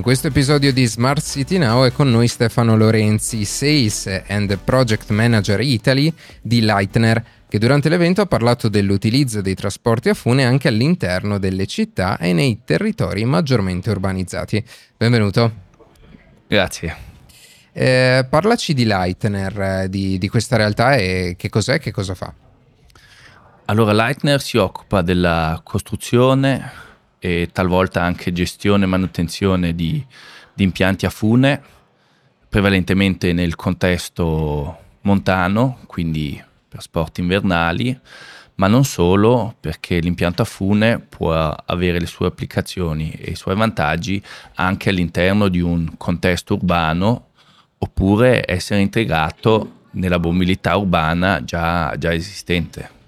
In questo episodio di Smart City Now è con noi Stefano Lorenzi, Sales and Project Manager Italy di Leitner, che durante l'evento ha parlato dell'utilizzo dei trasporti a fune anche all'interno delle città e nei territori maggiormente urbanizzati. Benvenuto. Grazie. Eh, parlaci di Leitner, eh, di, di questa realtà e che cos'è, che cosa fa. Allora, Leitner si occupa della costruzione e talvolta anche gestione e manutenzione di, di impianti a fune, prevalentemente nel contesto montano, quindi per sport invernali, ma non solo, perché l'impianto a fune può avere le sue applicazioni e i suoi vantaggi anche all'interno di un contesto urbano oppure essere integrato nella mobilità urbana già, già esistente.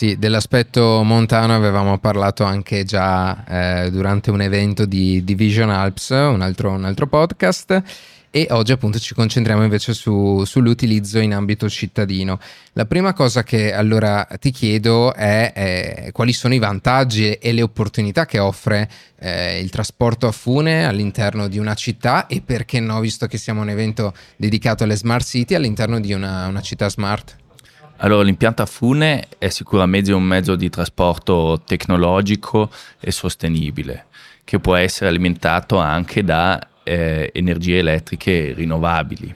Sì, dell'aspetto montano avevamo parlato anche già eh, durante un evento di Division Alps, un altro, un altro, podcast, e oggi appunto ci concentriamo invece su, sull'utilizzo in ambito cittadino. La prima cosa che allora ti chiedo è, è quali sono i vantaggi e le opportunità che offre eh, il trasporto a fune all'interno di una città e perché no, visto che siamo un evento dedicato alle smart city, all'interno di una, una città smart. Allora, l'impianto a fune è sicuramente un mezzo di trasporto tecnologico e sostenibile, che può essere alimentato anche da eh, energie elettriche rinnovabili.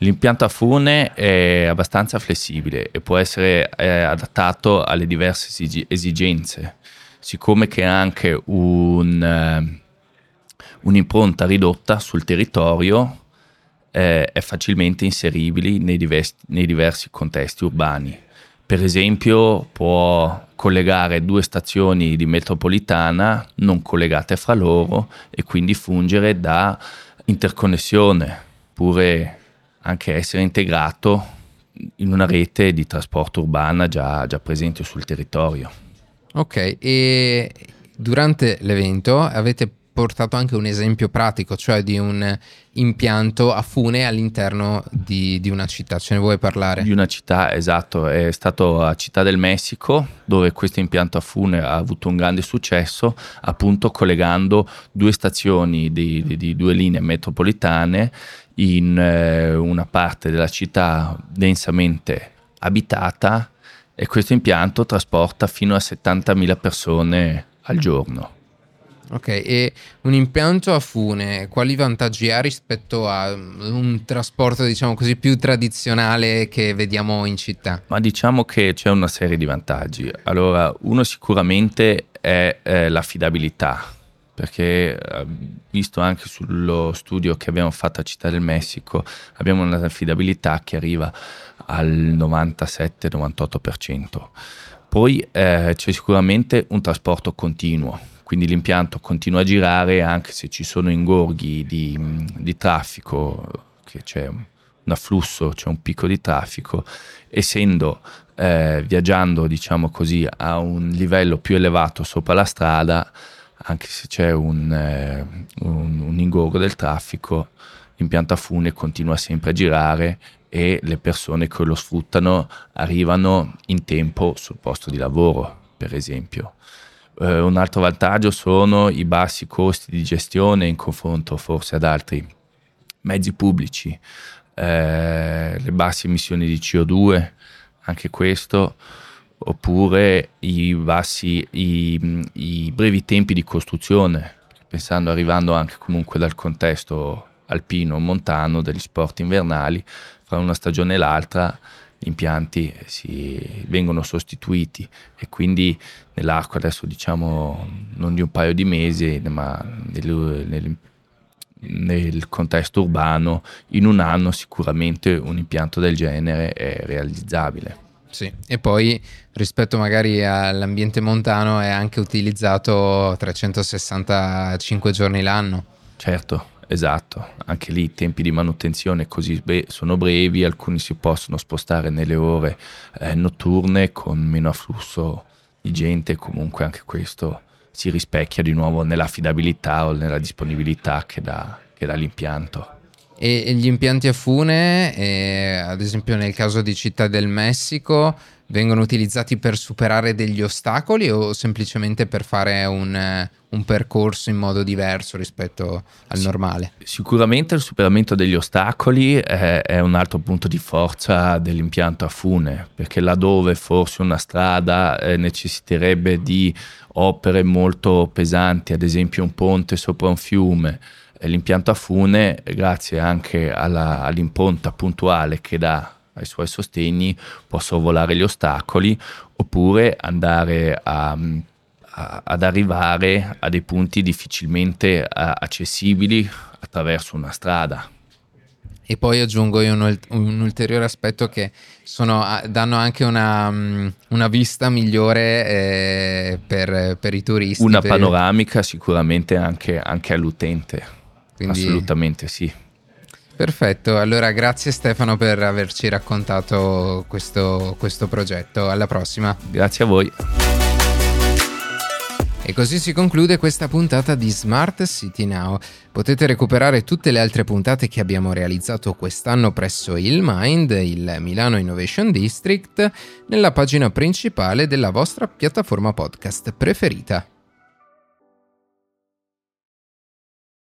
L'impianto a fune è abbastanza flessibile e può essere eh, adattato alle diverse esigenze, siccome che ha anche un, eh, un'impronta ridotta sul territorio eh, è facilmente inseribili nei diversi, nei diversi contesti urbani. Per esempio può collegare due stazioni di metropolitana non collegate fra loro e quindi fungere da interconnessione, oppure anche essere integrato in una rete di trasporto urbana già, già presente sul territorio. Ok, e durante l'evento avete portato anche un esempio pratico, cioè di un impianto a fune all'interno di, di, una città. Ce ne vuoi parlare? Di una città, esatto. È stato a Città del Messico dove questo impianto a fune ha avuto un grande successo, appunto collegando due stazioni di, di, di due linee metropolitane in eh, una parte della città densamente abitata e questo impianto trasporta fino a 70.000 persone al giorno. Ok, e un impianto a fune, quali vantaggi ha rispetto a un trasporto, diciamo così, più tradizionale che vediamo in città? Ma diciamo che c'è una serie di vantaggi. Allora, uno sicuramente è eh, l'affidabilità, perché eh, visto anche sullo studio che abbiamo fatto a Città del Messico, abbiamo un'affidabilità che arriva al 97-98%. Poi eh, c'è sicuramente un trasporto continuo quindi l'impianto continua a girare anche se ci sono ingorghi di, di traffico, che c'è un afflusso, c'è un picco di traffico, essendo eh, viaggiando diciamo così a un livello più elevato sopra la strada, anche se c'è un, eh, un, un ingorgo del traffico, l'impianto a fune continua sempre a girare e le persone che lo sfruttano arrivano in tempo sul posto di lavoro, per esempio. Eh, un altro vantaggio sono i bassi costi di gestione in confronto forse ad altri mezzi pubblici, eh, le basse emissioni di CO2, anche questo, oppure i, bassi, i, i brevi tempi di costruzione, pensando arrivando anche comunque dal contesto alpino, montano, degli sport invernali, fra una stagione e l'altra impianti si, vengono sostituiti e quindi nell'arco adesso diciamo non di un paio di mesi ma nel, nel, nel contesto urbano in un anno sicuramente un impianto del genere è realizzabile. Sì, e poi rispetto magari all'ambiente montano è anche utilizzato 365 giorni l'anno. Certo, Esatto, anche lì i tempi di manutenzione così be- sono brevi, alcuni si possono spostare nelle ore eh, notturne con meno afflusso di gente, comunque anche questo si rispecchia di nuovo nell'affidabilità o nella disponibilità che dà, che dà l'impianto. E, gli impianti a fune, eh, ad esempio nel caso di Città del Messico, vengono utilizzati per superare degli ostacoli o semplicemente per fare un, un percorso in modo diverso rispetto al normale? Sicuramente il superamento degli ostacoli è, è, un altro punto di forza dell'impianto a fune, perché laddove forse una strada eh, necessiterebbe di opere molto pesanti, ad esempio un ponte sopra un fiume, l'impianto a fune, grazie anche alla, all'impronta puntuale che dà ai suoi sostegni, può sorvolare gli ostacoli oppure andare a, a, ad arrivare a dei punti difficilmente a, accessibili attraverso una strada. E poi aggiungo io un, un ulteriore aspetto che sono, danno anche una, una vista migliore eh, per, per, i turisti. Una panoramica sicuramente anche, anche all'utente. Quindi... Assolutamente sì. Perfetto, allora grazie Stefano per averci raccontato questo, questo progetto. Alla prossima. Grazie a voi. E così si conclude questa puntata di Smart City Now. Potete recuperare tutte le altre puntate che abbiamo realizzato quest'anno presso il Mind, il Milano Innovation District, nella pagina principale della vostra piattaforma podcast preferita.